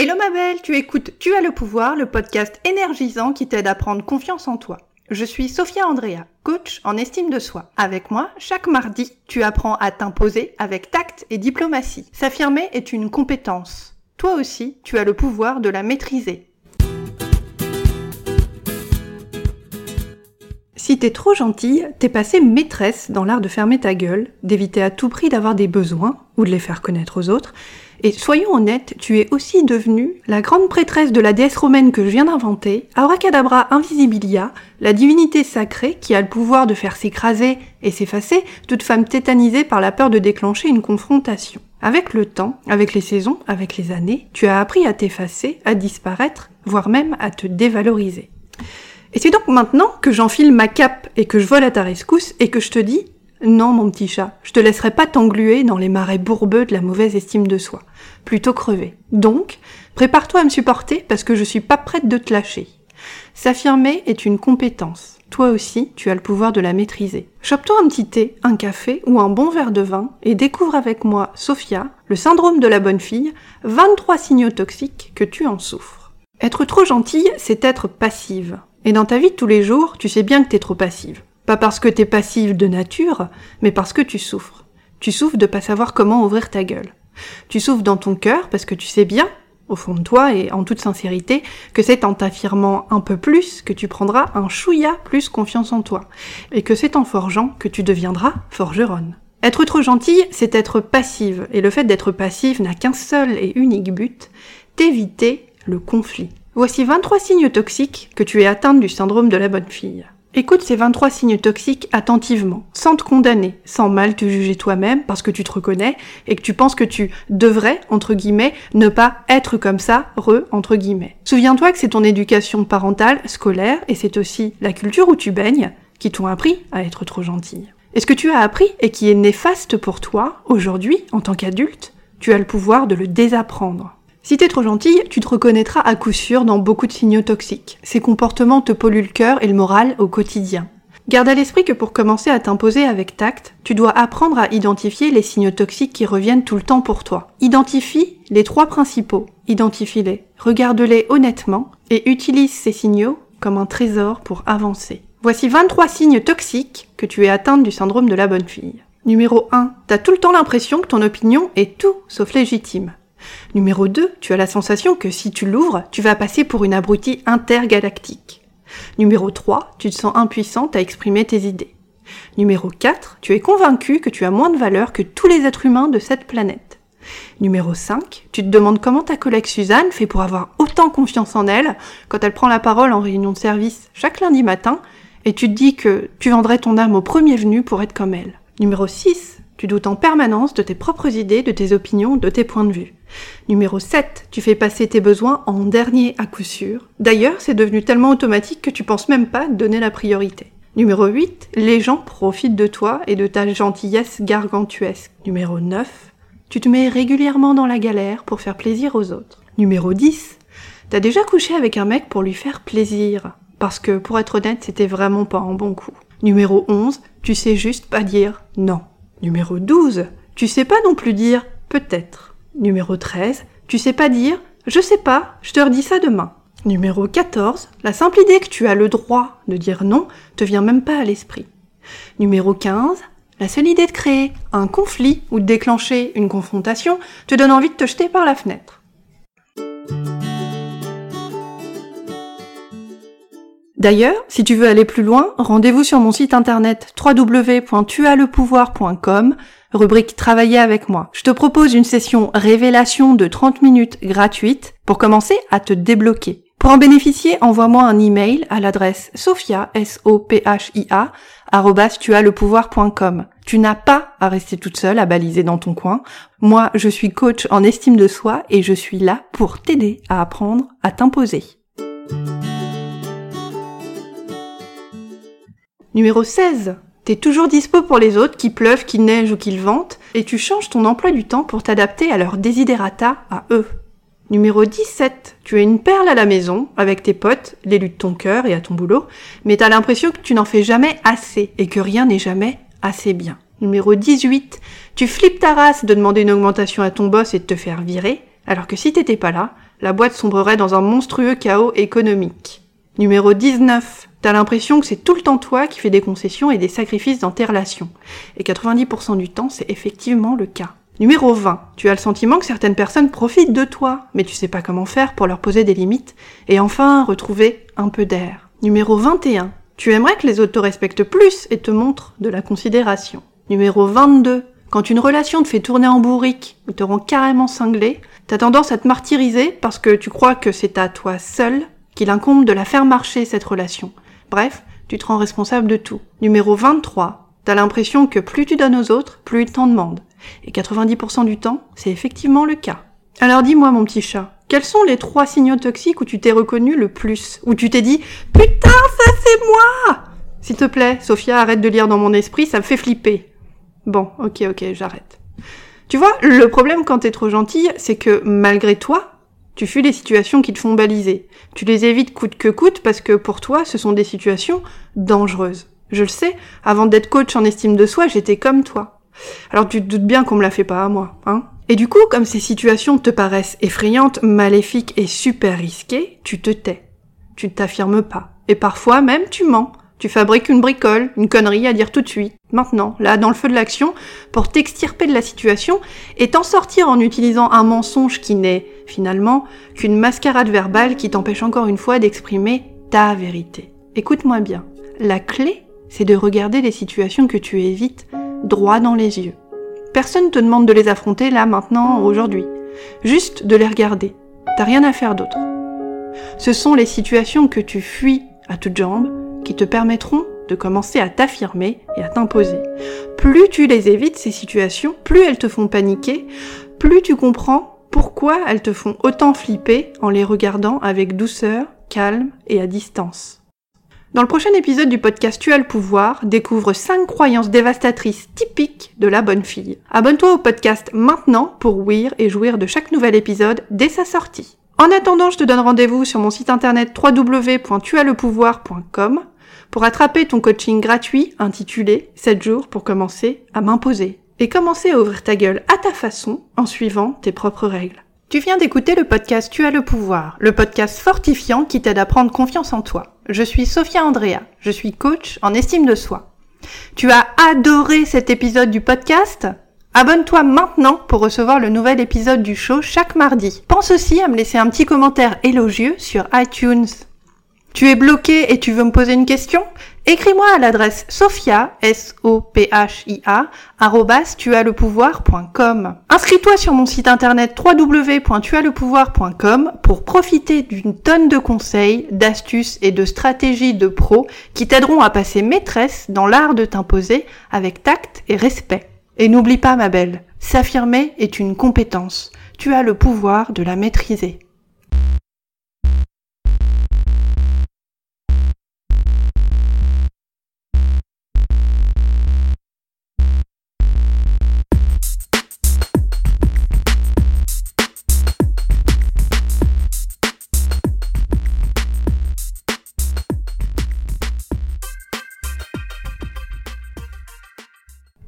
Hello ma belle, tu écoutes Tu as le pouvoir, le podcast énergisant qui t'aide à prendre confiance en toi. Je suis Sophia Andrea, coach en estime de soi. Avec moi, chaque mardi, tu apprends à t'imposer avec tact et diplomatie. S'affirmer est une compétence. Toi aussi, tu as le pouvoir de la maîtriser. Si t'es trop gentille, t'es passée maîtresse dans l'art de fermer ta gueule, d'éviter à tout prix d'avoir des besoins ou de les faire connaître aux autres, et soyons honnêtes, tu es aussi devenue la grande prêtresse de la déesse romaine que je viens d'inventer, Abracadabra Invisibilia, la divinité sacrée qui a le pouvoir de faire s'écraser et s'effacer toute femme tétanisée par la peur de déclencher une confrontation. Avec le temps, avec les saisons, avec les années, tu as appris à t'effacer, à disparaître, voire même à te dévaloriser. Et c'est donc maintenant que j'enfile ma cape et que je vole à ta rescousse et que je te dis non, mon petit chat, je te laisserai pas t'engluer dans les marais bourbeux de la mauvaise estime de soi. Plutôt crever. Donc, prépare-toi à me supporter parce que je suis pas prête de te lâcher. S'affirmer est une compétence. Toi aussi, tu as le pouvoir de la maîtriser. Chope-toi un petit thé, un café ou un bon verre de vin et découvre avec moi, Sophia, le syndrome de la bonne fille, 23 signaux toxiques que tu en souffres. Être trop gentille, c'est être passive. Et dans ta vie de tous les jours, tu sais bien que t'es trop passive. Pas parce que t'es passive de nature, mais parce que tu souffres. Tu souffres de pas savoir comment ouvrir ta gueule. Tu souffres dans ton cœur parce que tu sais bien, au fond de toi et en toute sincérité, que c'est en t'affirmant un peu plus que tu prendras un chouïa plus confiance en toi. Et que c'est en forgeant que tu deviendras forgeronne. Être trop gentille, c'est être passive. Et le fait d'être passive n'a qu'un seul et unique but, t'éviter le conflit. Voici 23 signes toxiques que tu es atteinte du syndrome de la bonne fille. Écoute ces 23 signes toxiques attentivement, sans te condamner, sans mal te juger toi-même parce que tu te reconnais et que tu penses que tu devrais, entre guillemets, ne pas être comme ça, re, entre guillemets. Souviens-toi que c'est ton éducation parentale, scolaire, et c'est aussi la culture où tu baignes, qui t'ont appris à être trop gentille. Et ce que tu as appris et qui est néfaste pour toi, aujourd'hui, en tant qu'adulte, tu as le pouvoir de le désapprendre. Si t'es trop gentille, tu te reconnaîtras à coup sûr dans beaucoup de signaux toxiques. Ces comportements te polluent le cœur et le moral au quotidien. Garde à l'esprit que pour commencer à t'imposer avec tact, tu dois apprendre à identifier les signaux toxiques qui reviennent tout le temps pour toi. Identifie les trois principaux. Identifie-les, regarde-les honnêtement et utilise ces signaux comme un trésor pour avancer. Voici 23 signes toxiques que tu es atteinte du syndrome de la bonne fille. Numéro 1. T'as tout le temps l'impression que ton opinion est tout sauf légitime. Numéro 2, tu as la sensation que si tu l'ouvres, tu vas passer pour une abrutie intergalactique. Numéro 3, tu te sens impuissante à exprimer tes idées. Numéro 4, tu es convaincu que tu as moins de valeur que tous les êtres humains de cette planète. Numéro 5, tu te demandes comment ta collègue Suzanne fait pour avoir autant confiance en elle quand elle prend la parole en réunion de service chaque lundi matin et tu te dis que tu vendrais ton âme au premier venu pour être comme elle. Numéro 6, tu doutes en permanence de tes propres idées, de tes opinions, de tes points de vue. Numéro 7, tu fais passer tes besoins en dernier à coup sûr. D'ailleurs, c'est devenu tellement automatique que tu penses même pas donner la priorité. Numéro 8, les gens profitent de toi et de ta gentillesse gargantuesque. Numéro 9, tu te mets régulièrement dans la galère pour faire plaisir aux autres. Numéro 10, t'as déjà couché avec un mec pour lui faire plaisir. Parce que, pour être honnête, c'était vraiment pas un bon coup. Numéro 11, tu sais juste pas dire non. Numéro 12, tu sais pas non plus dire peut-être. Numéro 13, tu sais pas dire? Je sais pas, je te redis ça demain. Numéro 14, la simple idée que tu as le droit de dire non te vient même pas à l'esprit. Numéro 15, la seule idée de créer un conflit ou de déclencher une confrontation te donne envie de te jeter par la fenêtre. D'ailleurs, si tu veux aller plus loin, rendez-vous sur mon site internet www.tuaslepouvoir.com rubrique Travailler avec moi. Je te propose une session révélation de 30 minutes gratuite pour commencer à te débloquer. Pour en bénéficier, envoie-moi un email à l'adresse sophia, s o p h i a Tu n'as pas à rester toute seule à baliser dans ton coin. Moi, je suis coach en estime de soi et je suis là pour t'aider à apprendre à t'imposer. Numéro 16. T'es toujours dispo pour les autres, qu'il pleuve, qu'il neige ou qu'il vente, et tu changes ton emploi du temps pour t'adapter à leur desiderata, à eux. Numéro 17. Tu es une perle à la maison, avec tes potes, l'élu de ton cœur et à ton boulot, mais t'as l'impression que tu n'en fais jamais assez, et que rien n'est jamais assez bien. Numéro 18. Tu flippes ta race de demander une augmentation à ton boss et de te faire virer, alors que si t'étais pas là, la boîte sombrerait dans un monstrueux chaos économique. Numéro 19. T'as l'impression que c'est tout le temps toi qui fais des concessions et des sacrifices dans tes relations. Et 90% du temps, c'est effectivement le cas. Numéro 20. Tu as le sentiment que certaines personnes profitent de toi, mais tu sais pas comment faire pour leur poser des limites. Et enfin, retrouver un peu d'air. Numéro 21. Tu aimerais que les autres te respectent plus et te montrent de la considération. Numéro 22. Quand une relation te fait tourner en bourrique ou te rend carrément cinglé, t'as tendance à te martyriser parce que tu crois que c'est à toi seul qu'il incombe de la faire marcher cette relation. Bref, tu te rends responsable de tout. Numéro 23. T'as l'impression que plus tu donnes aux autres, plus ils t'en demandent. Et 90% du temps, c'est effectivement le cas. Alors dis-moi mon petit chat, quels sont les trois signaux toxiques où tu t'es reconnu le plus? Où tu t'es dit Putain, ça c'est moi S'il te plaît, Sophia, arrête de lire dans mon esprit, ça me fait flipper. Bon, ok, ok, j'arrête. Tu vois, le problème quand t'es trop gentille, c'est que malgré toi, tu fuis les situations qui te font baliser. Tu les évites coûte que coûte parce que pour toi, ce sont des situations dangereuses. Je le sais, avant d'être coach en estime de soi, j'étais comme toi. Alors tu te doutes bien qu'on me la fait pas à moi, hein Et du coup, comme ces situations te paraissent effrayantes, maléfiques et super risquées, tu te tais. Tu ne t'affirmes pas. Et parfois même tu mens. Tu fabriques une bricole, une connerie à dire tout de suite, maintenant, là, dans le feu de l'action, pour t'extirper de la situation et t'en sortir en utilisant un mensonge qui n'est, finalement, qu'une mascarade verbale qui t'empêche encore une fois d'exprimer ta vérité. Écoute-moi bien. La clé, c'est de regarder les situations que tu évites droit dans les yeux. Personne ne te demande de les affronter là, maintenant, aujourd'hui. Juste de les regarder. T'as rien à faire d'autre. Ce sont les situations que tu fuis à toutes jambes qui te permettront de commencer à t'affirmer et à t'imposer. Plus tu les évites, ces situations, plus elles te font paniquer, plus tu comprends pourquoi elles te font autant flipper en les regardant avec douceur, calme et à distance? Dans le prochain épisode du podcast Tu as le pouvoir, découvre 5 croyances dévastatrices typiques de la bonne fille. Abonne-toi au podcast maintenant pour ouïr et jouir de chaque nouvel épisode dès sa sortie. En attendant, je te donne rendez-vous sur mon site internet www.tuaslepouvoir.com pour attraper ton coaching gratuit intitulé 7 jours pour commencer à m'imposer et commencer à ouvrir ta gueule à ta façon en suivant tes propres règles. Tu viens d'écouter le podcast Tu as le pouvoir, le podcast fortifiant qui t'aide à prendre confiance en toi. Je suis Sophia Andrea, je suis coach en estime de soi. Tu as adoré cet épisode du podcast? Abonne-toi maintenant pour recevoir le nouvel épisode du show chaque mardi. Pense aussi à me laisser un petit commentaire élogieux sur iTunes. Tu es bloqué et tu veux me poser une question? Écris-moi à l'adresse sophia, s o p h i a Inscris-toi sur mon site internet www.tuaslepouvoir.com pour profiter d'une tonne de conseils, d'astuces et de stratégies de pros qui t'aideront à passer maîtresse dans l'art de t'imposer avec tact et respect. Et n'oublie pas ma belle, s'affirmer est une compétence. Tu as le pouvoir de la maîtriser.